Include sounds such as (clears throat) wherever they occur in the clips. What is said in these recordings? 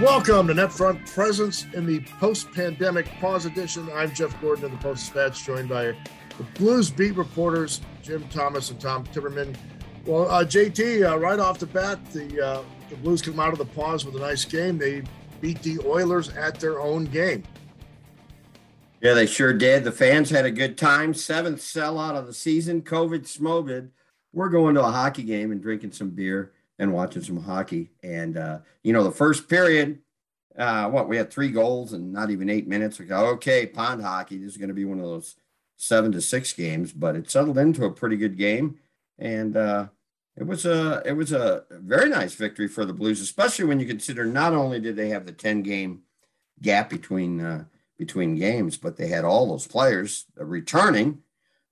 Welcome to NetFront Presence in the post-pandemic pause edition. I'm Jeff Gordon of the Post Dispatch, joined by the Blues beat reporters Jim Thomas and Tom Timmerman. Well, uh, JT, uh, right off the bat, the uh, the Blues come out of the pause with a nice game. They beat the Oilers at their own game. Yeah, they sure did. The fans had a good time. Seventh sellout of the season. COVID smoged. We're going to a hockey game and drinking some beer and watching some hockey. And uh, you know, the first period, uh, what we had three goals and not even eight minutes. We go, okay, pond hockey. This is going to be one of those seven to six games, but it settled into a pretty good game, and uh, it was a it was a very nice victory for the Blues, especially when you consider not only did they have the ten game gap between uh, between games, but they had all those players returning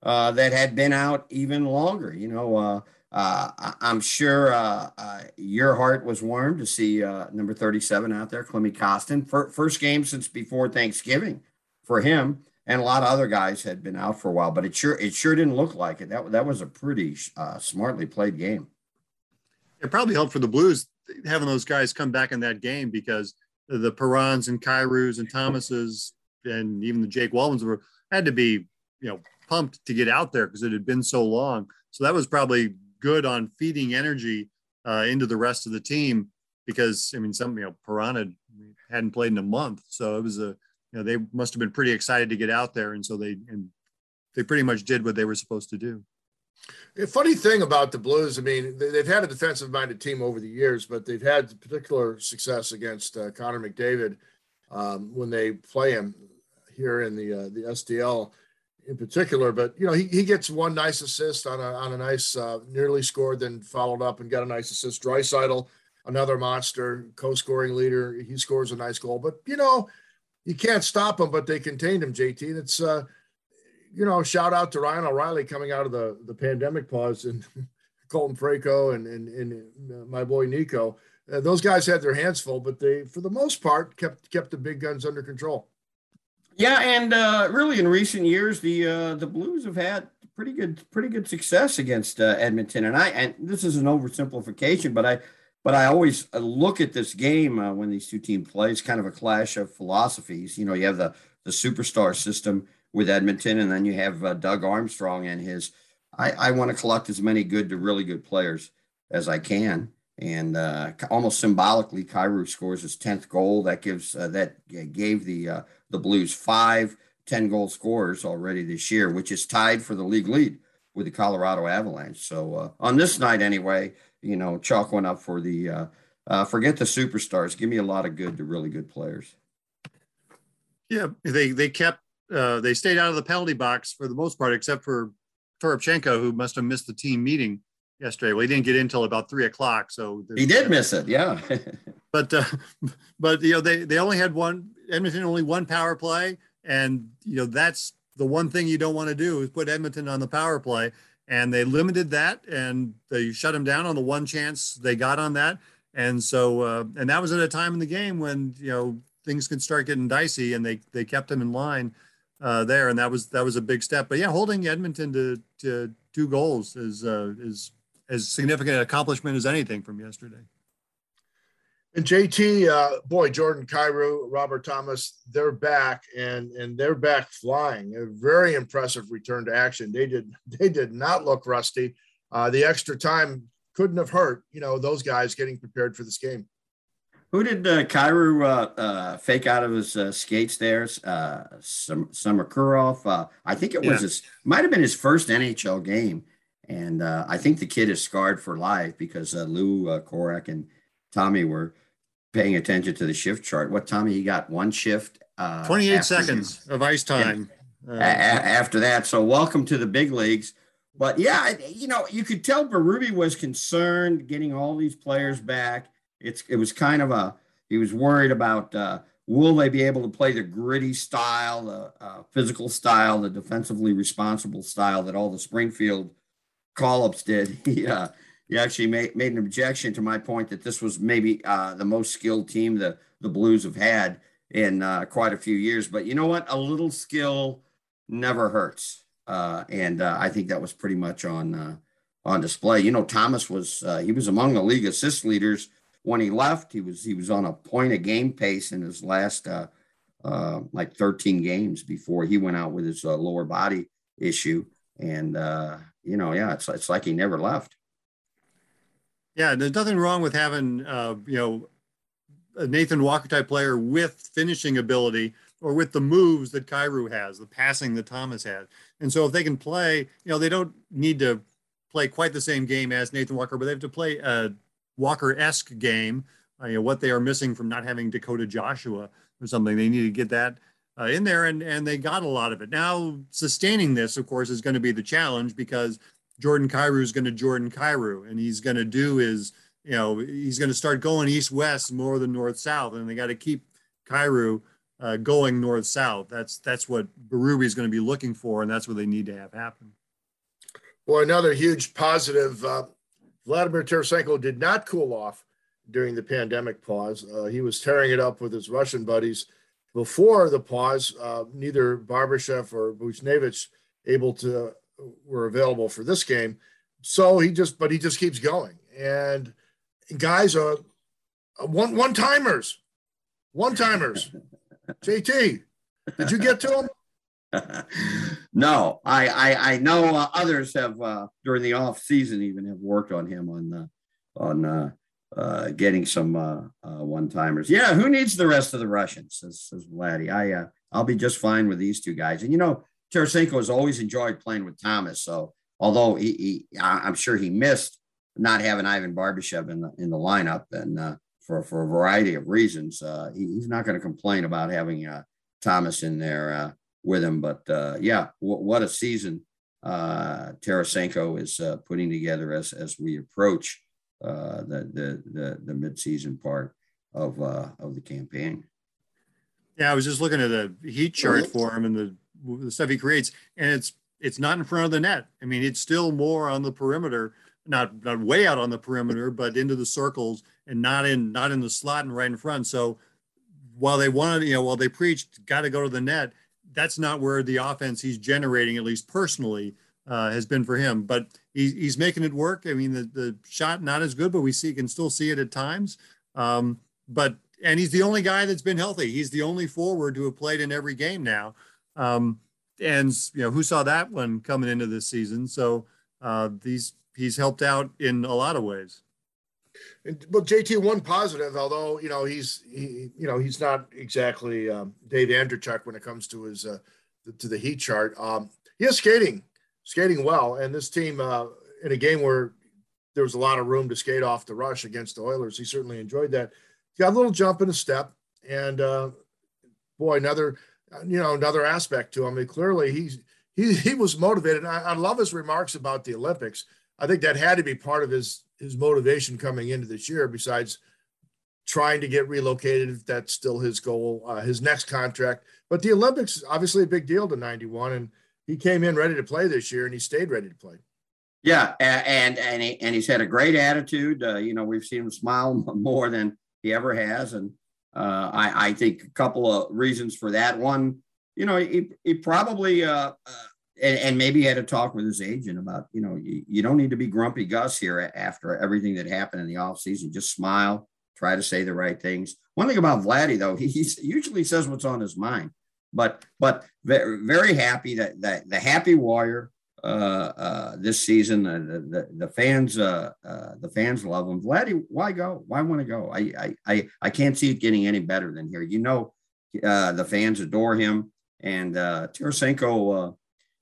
uh, that had been out even longer. You know, uh, uh, I'm sure uh, uh, your heart was warm to see uh, number 37 out there, Klimmy Kostin. First game since before Thanksgiving for him, and a lot of other guys had been out for a while. But it sure it sure didn't look like it. That that was a pretty uh, smartly played game. It probably helped for the Blues having those guys come back in that game because the Perrons and Kyrous and Thomases and even the Jake Walmans were had to be you know pumped to get out there because it had been so long. So that was probably good on feeding energy uh, into the rest of the team because I mean some you know Piranha hadn't played in a month, so it was a you know they must have been pretty excited to get out there, and so they and they pretty much did what they were supposed to do. A funny thing about the Blues, I mean, they've had a defensive-minded team over the years, but they've had particular success against uh, Connor McDavid um, when they play him here in the uh, the STL in particular. But you know, he, he gets one nice assist on a on a nice uh, nearly scored, then followed up and got a nice assist. Draisaitl, another monster, co-scoring leader. He scores a nice goal. But you know, you can't stop him. But they contained him, JT. And it's uh, you know, shout out to Ryan O'Reilly coming out of the the pandemic pause and (laughs) Colton Parayko and and, and uh, my boy Nico. Uh, those guys had their hands full, but they, for the most part, kept kept the big guns under control. Yeah, and uh, really in recent years, the uh, the Blues have had pretty good pretty good success against uh, Edmonton. And I and this is an oversimplification, but I but I always uh, look at this game uh, when these two teams play. It's kind of a clash of philosophies. You know, you have the the superstar system with Edmonton, and then you have uh, Doug Armstrong and his. I, I want to collect as many good to really good players as I can. And uh, almost symbolically, Kyrou scores his tenth goal. That gives uh, that gave the uh, the Blues five 10 goal scorers already this year, which is tied for the league lead with the Colorado Avalanche. So uh, on this night, anyway, you know, chalk one up for the uh, uh, forget the superstars. Give me a lot of good to really good players. Yeah, they they kept uh, they stayed out of the penalty box for the most part, except for Toropchenko, who must have missed the team meeting yesterday. Well, he didn't get in until about three o'clock, so he did miss it. Yeah, (laughs) but uh, (laughs) but you know they they only had one Edmonton only one power play, and you know that's the one thing you don't want to do is put Edmonton on the power play, and they limited that and they shut them down on the one chance they got on that, and so uh, and that was at a time in the game when you know things can start getting dicey, and they they kept them in line. Uh, there, and that was that was a big step. But yeah, holding Edmonton to, to two goals is uh, is as significant an accomplishment as anything from yesterday. And JT, uh, boy, Jordan Kyrou, Robert Thomas, they're back and and they're back flying. A very impressive return to action. They did (laughs) they did not look rusty. Uh, the extra time couldn't have hurt. You know those guys getting prepared for this game. Who did uh, Kyrou uh, uh, fake out of his uh, skates there? Uh, some Samorukov. Uh, I think it was yeah. his might have been his first NHL game and uh, I think the kid is scarred for life because uh, Lou uh, Korac and Tommy were paying attention to the shift chart. What Tommy? He got one shift. Uh, 28 seconds of ice time. Uh, a- after that, so welcome to the big leagues. But yeah, you know, you could tell Berube was concerned getting all these players back. It's it was kind of a he was worried about uh, will they be able to play the gritty style, the uh, physical style, the defensively responsible style that all the Springfield Collops did. (laughs) He uh, he actually made, made an objection to my point that this was maybe uh, the most skilled team the the Blues have had in uh, quite a few years. But you know what? A little skill never hurts, uh, and uh, I think that was pretty much on uh, on display. You know, Thomas was uh, he was among the league assist leaders when he left, he was he was on a point a game pace in his last like 13 games before he went out with his lower body issue. And you know, yeah, it's it's like he never left. Yeah, there's nothing wrong with having uh, you know a Nathan Walker type player with finishing ability or with the moves that Kyrou has, the passing that Thomas has. And so if they can play, you know, they don't need to play quite the same game as Nathan Walker, but they have to play a Walker-esque game. Uh, you know what they are missing from not having Dakota Joshua or something. They need to get that uh, in there, and and they got a lot of it. Now sustaining this, of course, is going to be the challenge because Jordan Kyrou is going to Jordan Kyrou, and he's going to do his, you know, he's going to start going east west more than north south, and they got to keep Kyrou uh, going north south. That's that's what Berube is going to be looking for, and that's what they need to have happen. Well, another huge positive. Uh, Vladimir Tarasenko did not cool off during the pandemic pause. Uh, he was tearing it up with his Russian buddies before the pause. Uh, neither Barbashev or Buchnevich able to were available for this game, so he just but he just keeps going. And guys are one one timers, one timers. (laughs) JT, did you get to him? (laughs) no, I, I, I know uh, others have uh, during the off season even have worked on him on uh, on uh, uh, getting some uh, uh, one timers. Yeah, who needs the rest of the Russians? Says, says Vladdy. I I'll be just fine with these two guys. And you know, Tarasenko has always enjoyed playing with Thomas. So although he, he I'm sure he missed not having Ivan Barbashev in the in the lineup, and for for a variety of reasons, he, he's not going to complain about having Thomas in there with him. But uh, yeah, w- what a season uh, Tarasenko is uh, putting together as as we approach uh, the the the, the midseason part of uh, of the campaign. Yeah, I was just looking at the heat chart for him and the the stuff he creates, and it's it's not in front of the net. I mean, it's still more on the perimeter, not not way out on the perimeter, but into the circles and not in not in the slot and right in front. So while they wanted, you know, while they preached, got to go to the net, that's not where the offense he's generating, at least personally, uh, has been for him. But he's, he's making it work. I mean, the, the shot not as good, but we see can still see it at times. Um, but and he's the only guy that's been healthy. He's the only forward to have played in every game now. Um, and you know who saw that one coming into this season. So uh, these he's helped out in a lot of ways. And, well, JT one positive, although you know he's he you know he's not exactly um, Dave Andreychuk when it comes to his uh, to the heat chart. Um, he is skating skating well, and this team uh, in a game where there was a lot of room to skate off the rush against the Oilers, he certainly enjoyed that. Got a little jump in a step, and uh, boy, another you know another aspect to him. I mean, clearly he's he (laughs) he was motivated. I, I love his remarks about the Olympics. I think that had to be part of his his motivation coming into this year, besides trying to get relocated, if that's still his goal, uh, his next contract. But the Olympics, obviously a big deal to 91, and he came in ready to play this year, and he stayed ready to play. Yeah, and and he, and he's had a great attitude. Uh, you know, we've seen him smile (laughs) more than he ever has, and uh, I, I think a couple of reasons for that. One, you know, he, he probably uh, uh and, and, maybe had a talk with his agent about, you know, you, you don't need to be grumpy Gus here after everything that happened in the offseason. Just smile, try to say the right things. One thing about Vladdy, though, he, he usually says what's on his mind. But but very, very happy that, that the happy warrior uh, uh, this season. The the, the fans uh, uh, the fans love him. Vladdy, why go? Why want to go? I, I I I can't see it getting any better than here. You know, uh, the fans adore him, and uh, Tarasenko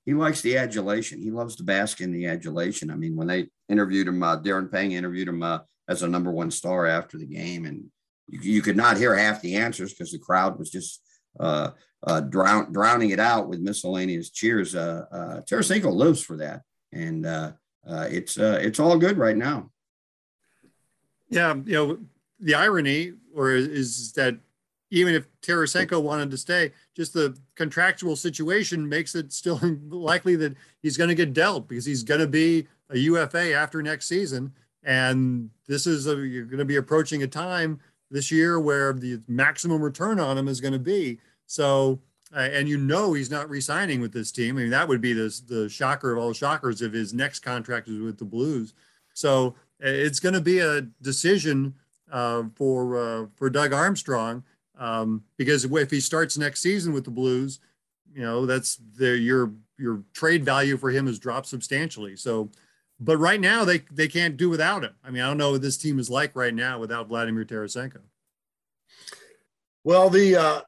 he likes the adulation. He loves to bask in the adulation. I mean, when they interviewed him, uh, Darren Pang interviewed him uh, as a number one star after the game, and you, you could not hear half the answers because the crowd was just uh, uh, drown, drowning it out with miscellaneous cheers. Uh, uh, Tarasenko lives for that, and uh, uh, it's uh, it's all good right now. Yeah, you know the irony, or is that even if Tarasenko wanted to stay, just the contractual situation makes it still (laughs) likely that he's going to get dealt because he's going to be a UFA after next season. And this is a, you're going to be approaching a time this year where the maximum return on him is going to be. So, uh, and you know he's not re-signing with this team. I mean, that would be the the shocker of all shockers if his next contract is with the Blues. So it's going to be a decision uh, for uh, for Doug Armstrong um, because if he starts next season with the Blues, you know that's the your your trade value for him has dropped substantially. So, but right now they they can't do without him. I mean, I don't know what this team is like right now without Vladimir Tarasenko. Well, the uh,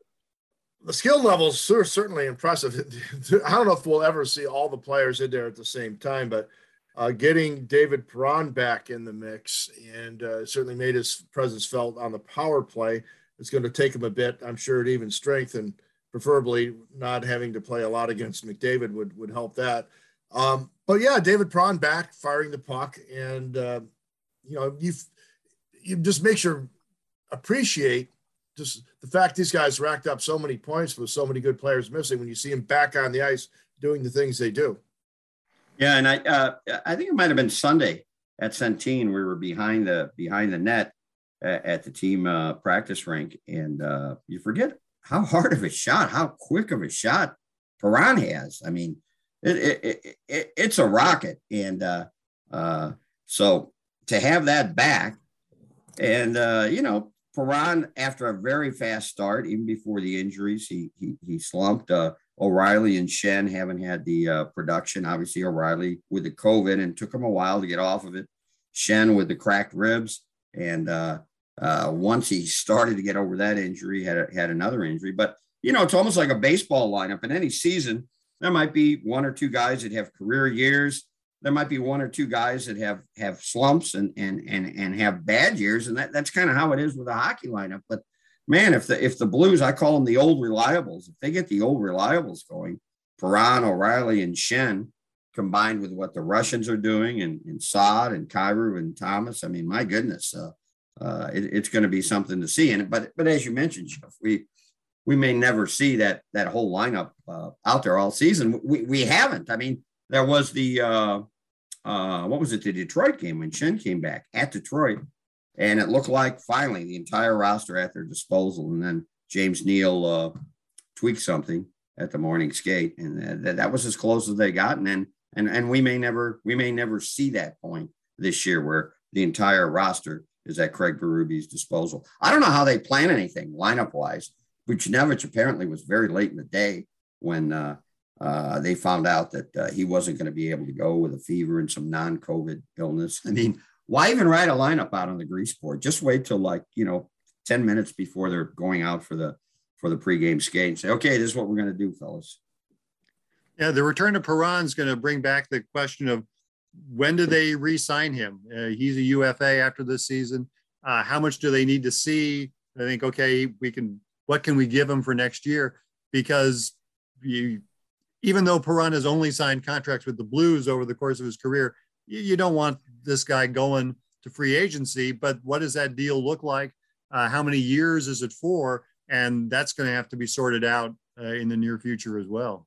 the skill levels are certainly impressive. (laughs) I don't know if we'll ever see all the players in there at the same time, but uh, getting David Perron back in the mix and uh, certainly made his presence felt on the power play. It's going to take him a bit, I'm sure, to even strengthen. Preferably, not having to play a lot against McDavid would would help that. Um, but yeah, David Perron back firing the puck, and uh, you know you you just makes you appreciate just the fact these guys racked up so many points with so many good players missing. When you see them back on the ice doing the things they do. Yeah, and I uh, I think it might have been Sunday at Centene. We were behind the behind the net at, at the team uh, practice rink, and uh, you forget how hard of a shot, how quick of a shot Perron has. I mean, it, it, it, it's a rocket, and uh, uh, so to have that back, and uh, you know, Perron after a very fast start, even before the injuries, he he, he slumped. Uh, O'Reilly and Schenn haven't had the uh, production. Obviously, O'Reilly with the COVID and took him a while to get off of it. Schenn with the cracked ribs, and uh, uh, once he started to get over that injury, had had another injury. But you know, it's almost like a baseball lineup. In any season, there might be one or two guys that have career years. There might be one or two guys that have have slumps and and and and have bad years, and that, that's kind of how it is with a hockey lineup. But man, if the if the Blues, I call them the old reliables, if they get the old reliables going, Perron, O'Reilly, and Schenn, combined with what the Russians are doing, and, and Saad and Kyrou and Thomas, I mean, my goodness, uh, uh, it, it's going to be something to see. And but but as you mentioned, Jeff, we we may never see that that whole lineup uh, out there all season. We we haven't. I mean, there was the uh, what was it, the Detroit game when Schenn came back at Detroit and it looked like finally the entire roster at their disposal. And then James Neal uh, tweaked something at the morning skate, and that, that was as close as they got. And then and and we may never we may never see that point this year where the entire roster is at Craig Berube's disposal. I don't know how they plan anything lineup wise. Buchnevich apparently was very late in the day when uh, uh, they found out that uh, he wasn't going to be able to go with a fever and some non-COVID illness. I mean, why even write a lineup out on the grease board? Just wait till like, you know, 10 minutes before they're going out for the for the pregame skate and say, okay, this is what we're going to do, fellas. Yeah, the return of Perron is going to bring back the question of when do they re-sign him? Uh, he's a UFA after this season. Uh, how much do they need to see? I think, okay, we can. What can we give him for next year? Because you, even though Perron has only signed contracts with the Blues over the course of his career, you, you don't want this guy going to free agency, but what does that deal look like? Uh, how many years is it for? And that's going to have to be sorted out uh, in the near future as well.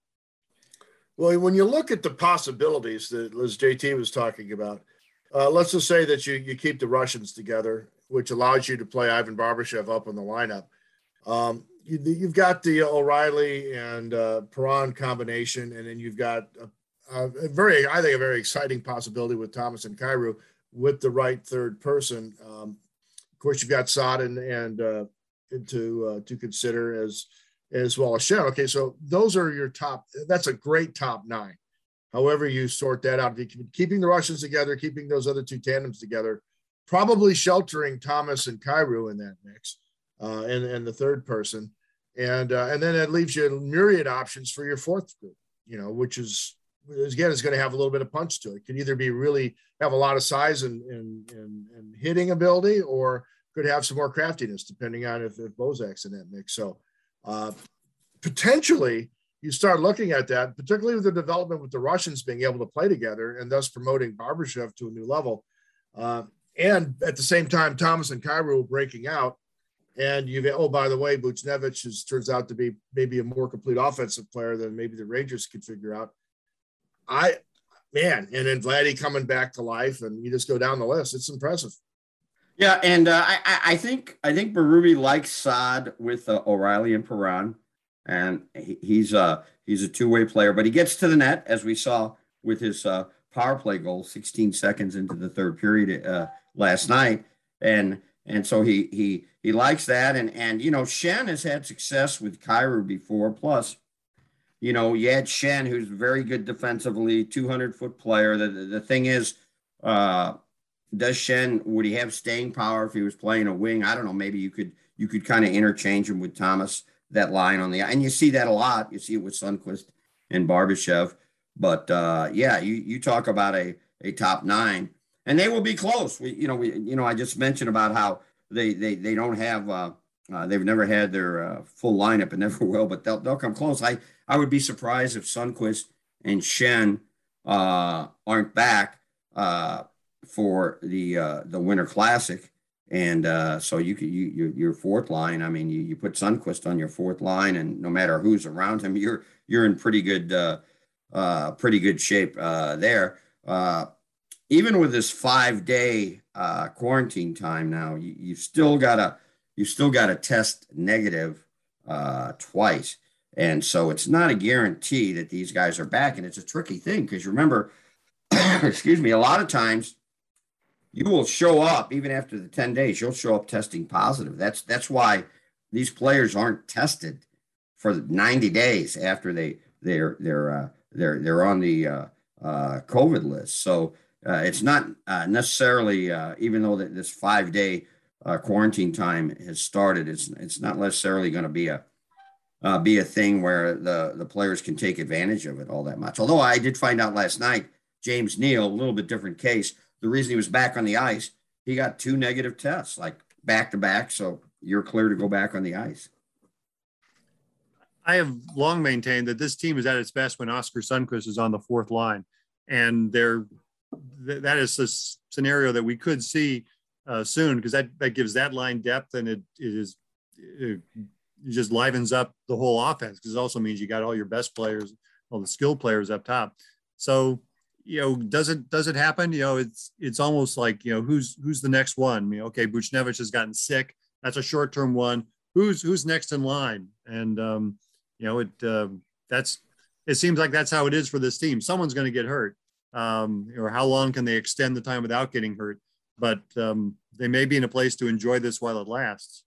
Well, when you look at the possibilities that as JT was talking about, uh, let's just say that you you keep the Russians together, which allows you to play Ivan Barbashev up in the lineup. Um, you, have got the O'Reilly and uh, Perron combination, and then you've got a a very, I think, a very exciting possibility with Thomas and Kyrou with the right third person. Um, of course, you've got Saad and, uh, to uh, to consider as as well as Schenn. Okay, so those are your top. That's a great top nine. However, you sort that out, keeping the Russians together, keeping those other two tandems together, probably sheltering Thomas and Kyrou in that mix, uh, and and the third person, and uh, and then it leaves you myriad options for your fourth group. You know, which is again is going to have a little bit of punch to it. Could either be really have a lot of size and and and, and hitting ability, or could have some more craftiness, depending on if, if Bozak's in that mix. So uh, potentially you start looking at that, particularly with the development with the Russians being able to play together and thus promoting Barbashev to a new level. Uh, and at the same time, Thomas and Kyrou breaking out. And you've, oh, by the way, Buchnevich is, turns out to be maybe a more complete offensive player than maybe the Rangers could figure out. I, man, and then Vladdy coming back to life, and you just go down the list. It's impressive. Yeah, and uh, I, I think I think Berube likes Saad with uh, O'Reilly and Perron, and he, he's a he's a two way player, but he gets to the net as we saw with his uh, power play goal, 16 seconds into the third period uh, last night, and and so he he he likes that. And and you know, Schenn has had success with Kyrou before. Plus, you know, you had Schenn, who's very good defensively, 200 foot player. The, the, the thing is, uh, does Schenn would he have staying power if he was playing a wing? I don't know. Maybe you could you could kind of interchange him with Thomas that line on the and you see that a lot. You see it with Sundqvist and Barbashev. But uh, yeah, you you talk about a a top nine, and they will be close. We you know we you know I just mentioned about how they they they don't have uh, uh, they've never had their uh, full lineup and (laughs) never will, but they'll they'll come close. I I would be surprised if Sundqvist and Schenn uh, aren't back uh, for the uh, the Winter Classic. And so you could you, you your fourth line. I mean, you, you put Sundqvist on your fourth line, and no matter who's around him, you're you're in pretty good pretty good shape there. Even with this five day uh, quarantine time now, you, you've still got to you still got to test negative uh, twice, and so it's not a guarantee that these guys are back. And it's a tricky thing because remember, (clears throat) excuse me, a lot of times you will show up even after the 10 days you'll show up testing positive. That's that's why these players aren't tested for 90 days after they they're they're uh, they're they're on the uh, uh, covid list. So it's not uh, necessarily uh, even though that this five day quarantine time has started it's it's not necessarily going to be a be a thing where the the players can take advantage of it all that much although i did find out last night james neal a little bit different case the reason he was back on the ice, he got two negative tests, like back to back. So you're clear to go back on the ice. I have long maintained that this team is at its best when Oskar Sundqvist is on the fourth line, and there, that is a scenario that we could see uh, soon because that that gives that line depth and it, it is it just livens up the whole offense because it also means you got all your best players, all the skilled players up top. So you know, does it does it happen? You know, it's it's almost like you know who's who's the next one. You know, okay, Buchnevich has gotten sick. That's a short term one. Who's who's next in line? And um, you know, it uh, that's it seems like that's how it is for this team. Someone's going to get hurt. Um, or how long can they extend the time without getting hurt? But um, they may be in a place to enjoy this while it lasts.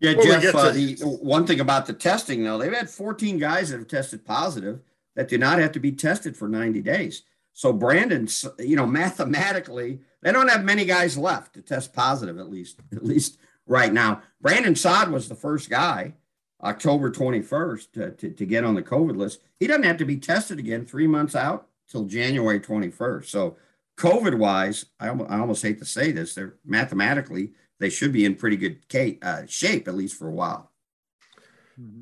Yeah, well, Jeff. Uh, the one thing about the testing, though, they've had 14 guys that have tested positive that do not have to be tested for 90 days. So Brandon, you know, mathematically, they don't have many guys left to test positive, at least, at least right now. Brandon Saad was the first guy, October 21st, to, to, to get on the COVID list. He doesn't have to be tested again three months out till January 21st. So COVID wise, I, I almost hate to say this, they're mathematically, they should be in pretty good uh, shape, at least for a while.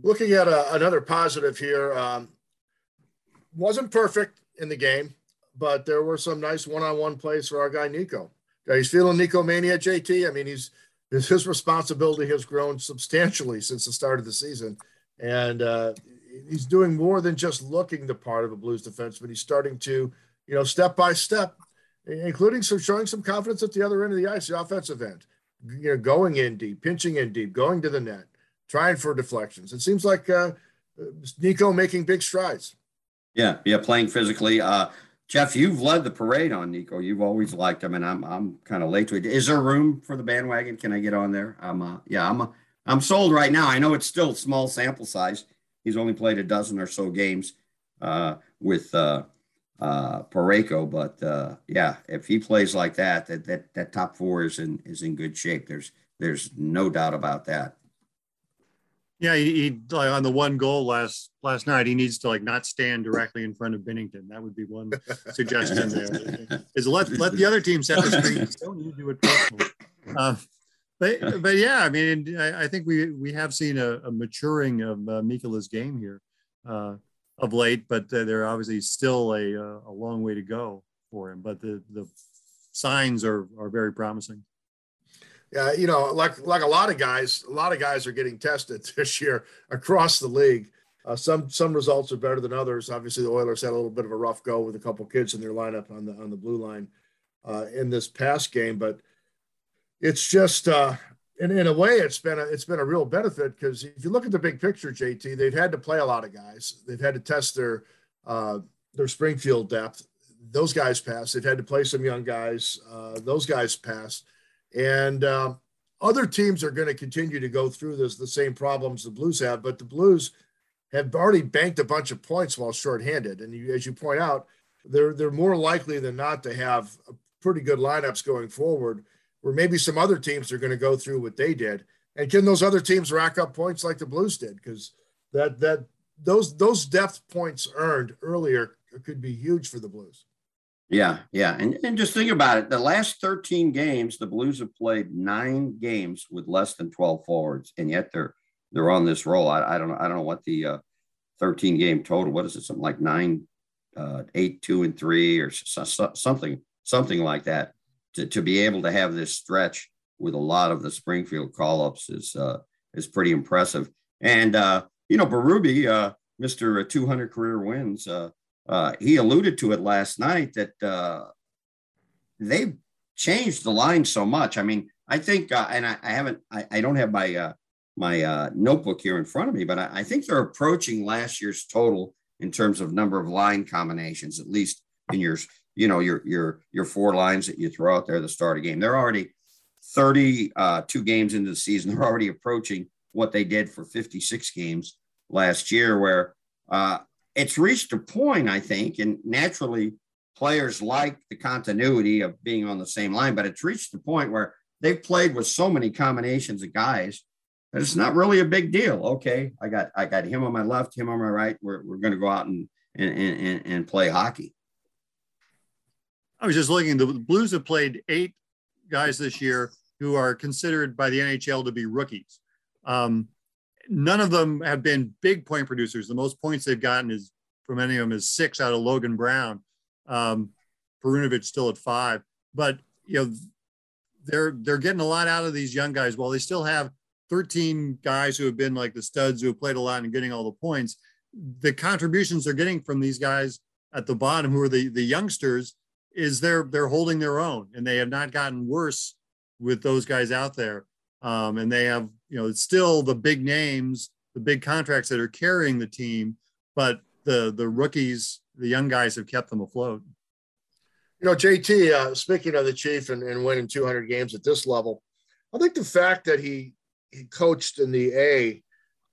Looking at a, uh, another positive here, um, wasn't perfect in the game, but there were some nice one-on-one plays for our guy Nico. He's feeling Nico mania, JT. I mean, he's his, his responsibility has grown substantially since the start of the season, and uh, he's doing more than just looking the part of a Blues defenseman. He's starting to, you know, step by step, including some showing some confidence at the other end of the ice, the offensive end. You know, going in deep, pinching in deep, going to the net, trying for deflections. It seems like uh, Nico making big strides. Yeah, yeah, playing physically. Uh, Jeff, you've led the parade on Nico. You've always liked him, and I'm I'm kind of late to it. Is there room for the bandwagon? Can I get on there? I'm uh, yeah, I'm uh, I'm sold right now. I know it's still small sample size. He's only played a dozen or so games uh, with uh, uh, Parayko, but uh, yeah, if he plays like that, that that that top four is in is in good shape. There's there's no doubt about that. Yeah, he, he like on the one goal last last night. He needs to like not stand directly in front of Binnington. That would be one (laughs) suggestion there. Is let let the other team set the screen. Don't you do it personally. (laughs) But but yeah, I mean, I, I think we we have seen a, a maturing of uh, Mikkola's game here uh, of late, but uh, there obviously still a uh, a long way to go for him. But the the signs are are very promising. Yeah, you know, like like a lot of guys, a lot of guys are getting tested (laughs) this year across the league. Uh, some some results are better than others. Obviously, the Oilers had a little bit of a rough go with a couple kids in their lineup on the on the blue line uh, in this past game, but it's just uh, in in a way it's been a, it's been a real benefit because if you look at the big picture, JT, they've had to play a lot of guys. They've had to test their uh, their Springfield depth. Those guys passed. They've had to play some young guys. Uh, those guys passed And um, other teams are going to continue to go through this the same problems the Blues have, but the Blues have already banked a bunch of points while shorthanded. And you, as you point out, they're they're more likely than not to have pretty good lineups going forward. Where maybe some other teams are going to go through what they did, and can those other teams rack up points like the Blues did? Because that that those those depth points earned earlier could be huge for the Blues. Yeah, yeah. And, and just think about it. The last 13 games, the Blues have played nine games with less than 12 forwards, and yet they're they're on this roll. I, I don't know. I don't know what the uh, 13 game total. What is it? Something like nine, uh, eight, two, and three, or so, so, something, something like that. To, to be able to have this stretch with a lot of the Springfield call ups is uh, is pretty impressive. And uh, you know, Berube, uh, Mister 200 career wins. Uh, uh, he alluded to it last night that uh, they've changed the line so much. I mean, I think, uh, and I, I haven't, I, I, don't have my uh, my uh, notebook here in front of me, but I, I, think they're approaching last year's total in terms of number of line combinations, at least in your, you know, your your your four lines that you throw out there the start the game. They're already 32 uh, games into the season. They're already approaching what they did for 56 games last year, where uh, it's reached a point, I think, and naturally players like the continuity of being on the same line, but it's reached the point where they've played with so many combinations of guys that it's not really a big deal. Okay, I got I got him on my left, him on my right. We're, we're going to go out and, and and and play hockey. I was just looking. The Blues have played eight guys this year who are considered by the NHL to be rookies. Um, none of them have been big point producers. The most points they've gotten is from any of them is six out of Logan Brown. Um, Perunovich still at five, but you know they're they're getting a lot out of these young guys. While they still have 13 guys who have been like the studs who have played a lot and getting all the points, the contributions they're getting from these guys at the bottom, who are the the youngsters, is they're they're holding their own and they have not gotten worse with those guys out there. Um, and they have, you know, it's still the big names, the big contracts that are carrying the team, but the the rookies, the young guys have kept them afloat. You know, JT, uh, speaking of the Chief and, and winning 200 games at this level, I think the fact that he, he coached in the A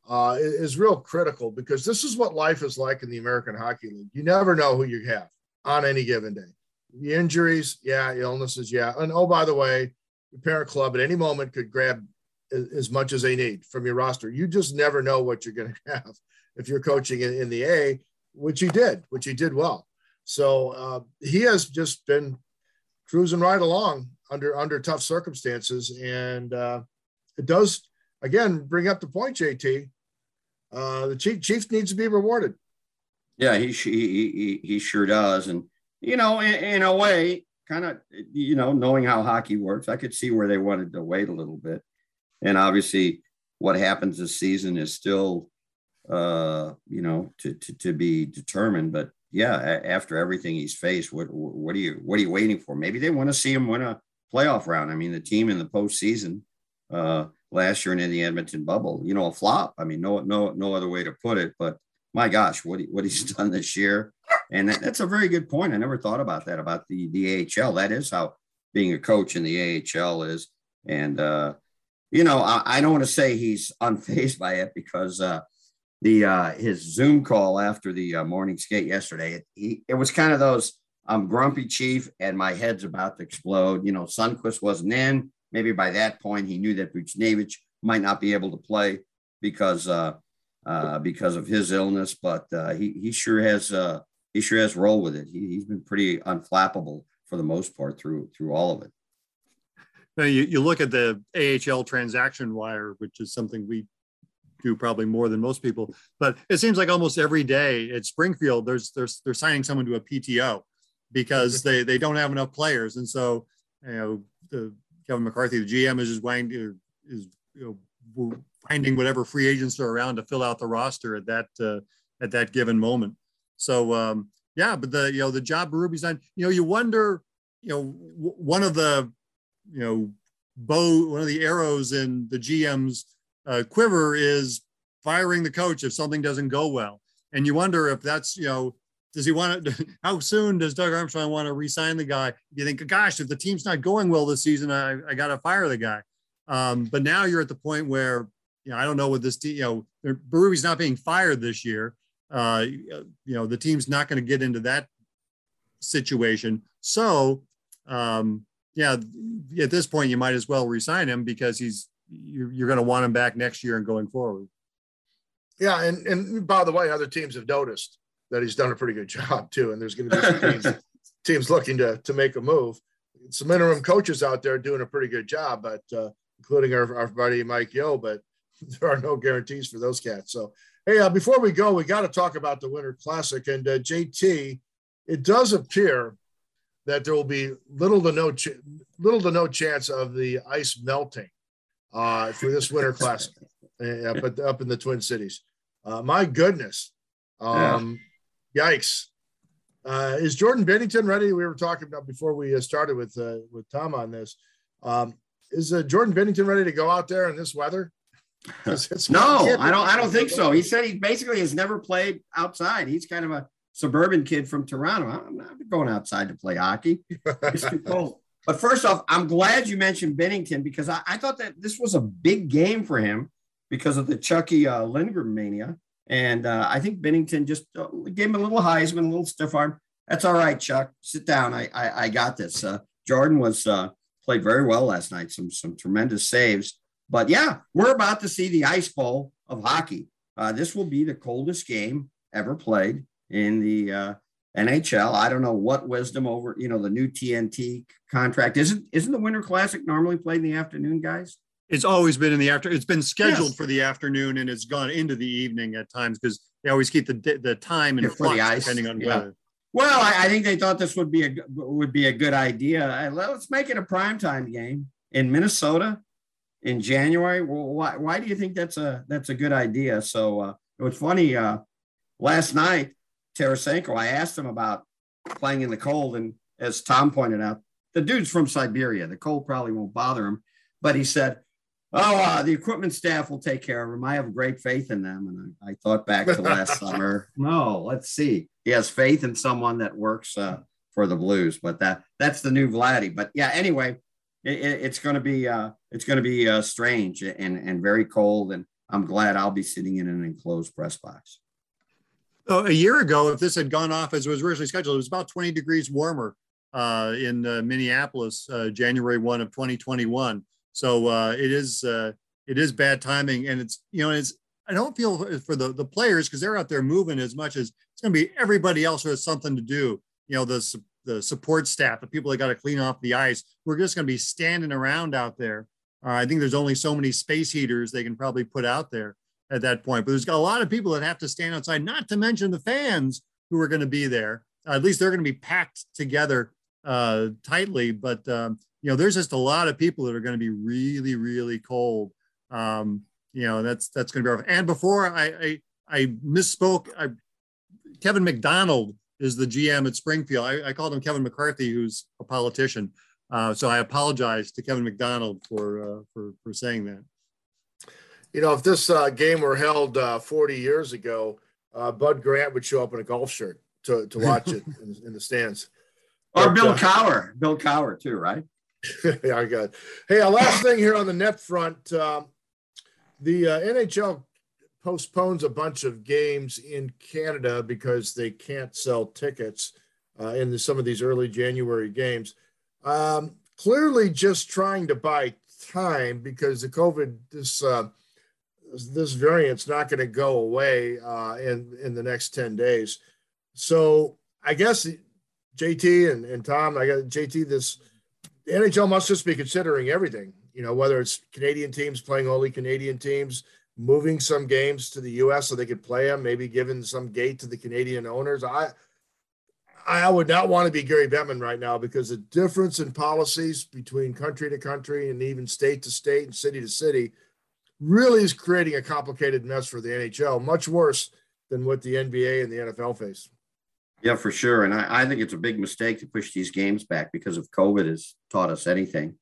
uh, is, is real critical because this is what life is like in the American Hockey League. You never know who you have on any given day. The injuries, yeah, illnesses, yeah. And oh, by the way, your parent club at any moment could grab as much as they need from your roster. You just never know what you're going (laughs) to have if you're coaching in, in, the A, which he did, which he did well. So uh, he has just been cruising right along under under tough circumstances, and uh, it does again bring up the point, JT. Uh, the chief chief needs to be rewarded. Yeah, he he he, he sure does, and you know, in, in a way, kind of, you know, knowing how hockey works, I could see where they wanted to wait a little bit. And obviously, what happens this season is still, uh, you know, to, to, to be determined. But yeah, after everything he's faced, what what are you what are you waiting for? Maybe they want to see him win a playoff round. I mean, the team in the postseason uh, last year and in the Edmonton bubble, you know, a flop. I mean, no no no other way to put it. But my gosh, what he, what he's (laughs) done this year and that, that's a very good point. I never thought about that about the the AHL. That is how being a coach in the AHL is. And uh, you know, I, I don't want to say he's (laughs) unfazed by it because uh, the uh, his Zoom call after the uh, morning skate yesterday, it, he, it was kind of those I'm grumpy chief and my head's about to explode. You know, Sundqvist wasn't in. Maybe by that point he knew that Buchnevich might not be able to play because uh, uh, because of his illness, but uh, he he sure has uh, he sure has roll with it. He, has been pretty unflappable for the most part through through all of it. Now you, you look at the AHL transaction wire, which is something we do probably more than most people, but it seems like almost every day at Springfield, there's there's they're signing someone to a PTO because they they don't have enough players, and so you know the Kevin McCarthy, the GM, is just winding is you know finding whatever free agents are around to fill out the roster at that uh, at that given moment. So um, yeah, but the you know the job Ruby's done. You know, you wonder. You know, w- one of the you know bow, one of the arrows in the GM's uh, quiver is firing the coach if something doesn't go well. And you wonder if that's you know does he want to? (laughs) How soon does Doug Armstrong want to re-sign the guy? You think, gosh, if the team's not going well this season, I, I got to fire the guy. Um, but now you're at the point where you know I don't know what this team. You know, Berube's not being fired this year. Uh, you know, the team's not going to get into that situation. So, um, yeah, at this point, you might as well resign him because he's you're, you're going to want him back next year and going forward. Yeah, and and by the way, other teams have noticed that he's done a pretty good (laughs) job too, and there's going to be some teams (laughs) teams looking to to make a move. Some interim coaches out there doing a pretty good job, but uh, including our, our buddy Mike Yeo, but (laughs) there are no guarantees for those cats. So, hey, uh, before we go, we got to talk about the Winter Classic and uh, JT. It does appear that there will be little to no ch- little to no chance of the ice melting uh, for this Winter Classic uh, (laughs) up, at, up in the Twin Cities. Uh, my goodness, um, yeah. yikes! Uh, is Jordan Binnington ready? We were talking about before we uh, started with uh, with Tom on this. Um, is uh, Jordan Binnington ready to go out there in this weather? (laughs) It's, it's no, I don't. I don't think so. He said he basically has never played outside. He's kind of a suburban kid from Toronto. I'm not going outside to play hockey. (laughs) It's too cold. But first off, I'm glad you mentioned Binnington because I, I thought that this was a big game for him because of the Chucky uh, Lindgren mania. And uh, I think Binnington just uh, gave him a little Heisman, a little stiff arm. That's all right, Chuck. Sit down. I I, I got this. Uh, Jordan was uh, played very well last night. Some some tremendous saves. But yeah, we're about to see the ice bowl of hockey. Uh, this will be the coldest game ever played in the uh, NHL. I don't know what wisdom over you know the new TNT contract isn't isn't the Winter Classic normally played in the afternoon, guys? It's always been in the after. It's been scheduled yes. for the afternoon and it's gone into the evening at times because they always keep the the time and flux the ice. depending on yeah. weather. Well, I, I, think they thought this would be a would be a good idea. Let's make it a primetime game in Minnesota in January. Well, why, why do you think that's a that's a good idea? So uh, it was funny. Uh, last night, Tarasenko, I asked him about playing in the cold, and as Tom pointed out, the dude's from Siberia. The cold probably won't bother him, but he said, Oh, uh, the equipment staff will take care of him. I have great faith in them. And I, I thought back to last (laughs) summer. No, let's see. He has faith in someone that works uh, for the Blues, but that that's the new Vladdy. But yeah, anyway, it, it, it's going to be uh, it's going to be uh, strange and and very cold. And I'm glad I'll be sitting in an enclosed press box. Oh, a year ago, if this had gone off as it was originally scheduled, it was about 20 degrees warmer uh, in uh, Minneapolis, uh, January 1 of 2021. So uh, it is uh, it is bad timing, and it's you know it's I don't feel for the the players because they're out there moving as much as it's going to be everybody else who has something to do. You know the the support staff, the people that got to clean off the ice. We're just going to be standing around out there. Uh, I think there's only so many space heaters they can probably put out there at that point. But there's got a lot of people that have to stand outside. Not to mention the fans who are going to be there. Uh, at least they're going to be packed together uh, tightly. But um, you know, there's just a lot of people that are going to be really, really cold. Um, you know, that's that's going to be rough. And before I I, I misspoke, I, Kevin McDonald is the GM at Springfield. I, I called him Kevin McCarthy, who's a politician. Uh, so I apologize to Kevin McDonald for uh, for for saying that. You know, if this uh, game were held uh, 40 years ago, uh, Bud Grant would show up in a golf shirt to, to watch it in, in, the stands. Or but, Bill uh, Cowher, Bill Cowher too, right? (laughs) yeah, good. Hey, a last thing here on the net front. Um, the uh, NHL postpones a bunch of games in Canada because they can't sell tickets uh, in the, some of these early January games. Um, clearly, just trying to buy time because the COVID this uh, this variant's not going to go away uh, in in the next ten days. So I guess JT and, and Tom, I got JT this the NHL must just be considering everything. You know, whether it's Canadian teams playing only Canadian teams, moving some games to the U.S. so they could play them, maybe giving some gate to the Canadian owners. I I would not want to be Gary Bettman right now because the difference in policies between country to country and even state to state and city to city really is creating a complicated mess for the NHL, much worse than what the NBA and the NFL face. Yeah, for sure. And I, I think it's a big mistake to push these games back because if COVID has taught us anything,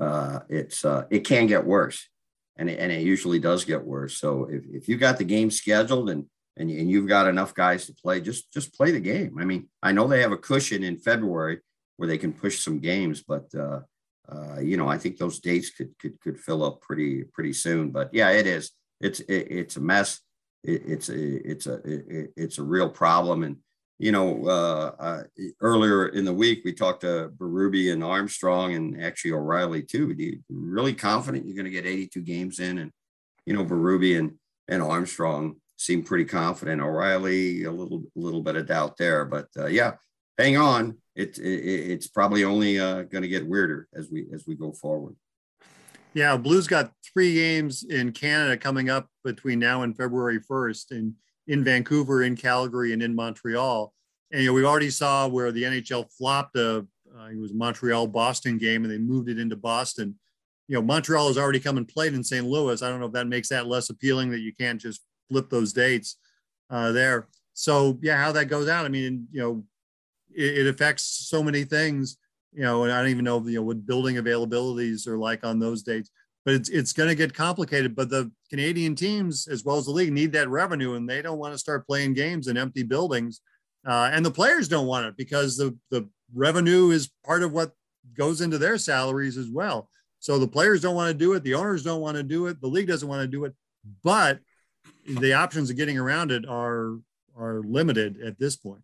uh, it's uh, it can get worse, and it, and it usually does get worse. So if, if you got the game scheduled and and, and you've got enough guys to play, just just play the game. I mean, I know they have a cushion in February where they can push some games, but uh, uh, you know, I think those dates could could could fill up pretty pretty soon. But yeah, it is. It's it, it's a mess. It, it's a it's a it, it's a real problem. And you know, uh, uh, earlier in the week we talked to Berube and Armstrong and actually O'Reilly too. You really confident you're going to get 82 games in? And you know, Berube and and Armstrong seem pretty confident. O'Reilly a little little bit of doubt there, but uh, yeah, hang on. It, it it's probably only uh, going to get weirder as we as we go forward. Yeah, Blues got three games in Canada coming up between now and February 1st, in in Vancouver, in Calgary, and in Montreal. And you know, we already saw where the NHL flopped a uh, it was Montreal Boston game, and they moved it into Boston. You know, Montreal has already come and played in St. Louis. I don't know if that makes that less appealing that you can't just flip those dates uh, there. So yeah, how that goes out. I mean, you know, it, it, affects so many things. You know, and I don't even know you know what building availabilities are like on those dates. But it's it's going to get complicated. But the Canadian teams, as well as the league, need that revenue, and they don't want to start playing games in empty buildings. Uh, and the players don't want it because the the revenue is part of what goes into their salaries as well. So the players don't want to do it, the owners don't want to do it, the league doesn't want to do it. But the options of getting around it are are limited at this point.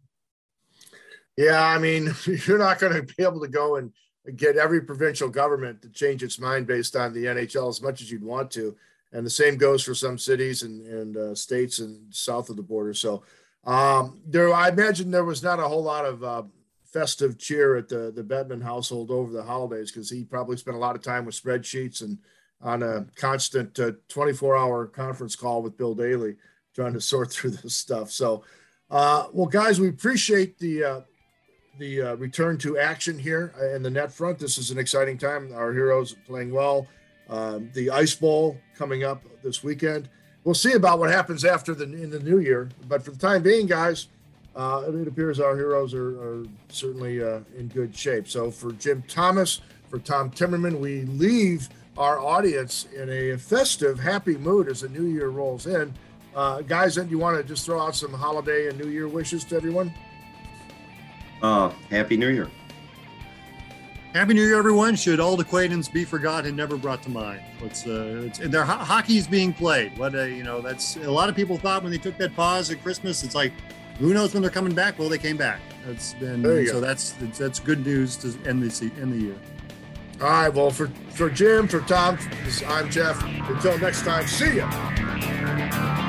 Yeah, I mean, (laughs) you're not going to be able to go and get every provincial government to change its mind based on the NHL as much as you'd want to, and the same goes for some cities and and uh, states and south of the border. So um, there, I imagine there was not a whole lot of uh, festive cheer at the the Bettman household over the holidays because he probably spent a lot of time with spreadsheets and on a constant 24 uh, hour conference call with Bill Daly trying to sort through this stuff. So, uh, well, guys, we appreciate the uh, the uh, return to action here in the net front. This is an exciting time. Our heroes playing well. Um, the Ice Bowl coming up this weekend. We'll see about what happens after the in the new year. But for the time being, guys, uh, it appears our heroes are, are certainly uh, in good shape. So for Jim Thomas, for Tom Timmerman, we leave our audience in a festive, happy mood as the new year rolls in. Uh, guys, do you want to just throw out some holiday and New Year wishes to everyone? Uh, Happy New Year. Happy New Year, everyone. Should old acquaintance be forgotten, and never brought to mind? It's, uh, it's their ho- hockey's being played. What uh, you know, that's a lot of people thought when they took that pause at Christmas. It's like, who knows when they're coming back? Well, they came back. That's been so go. that's that's good news to end the end the year. All right. Well, for, for Jim, for Tom, I'm Jeff. Until next time, see ya.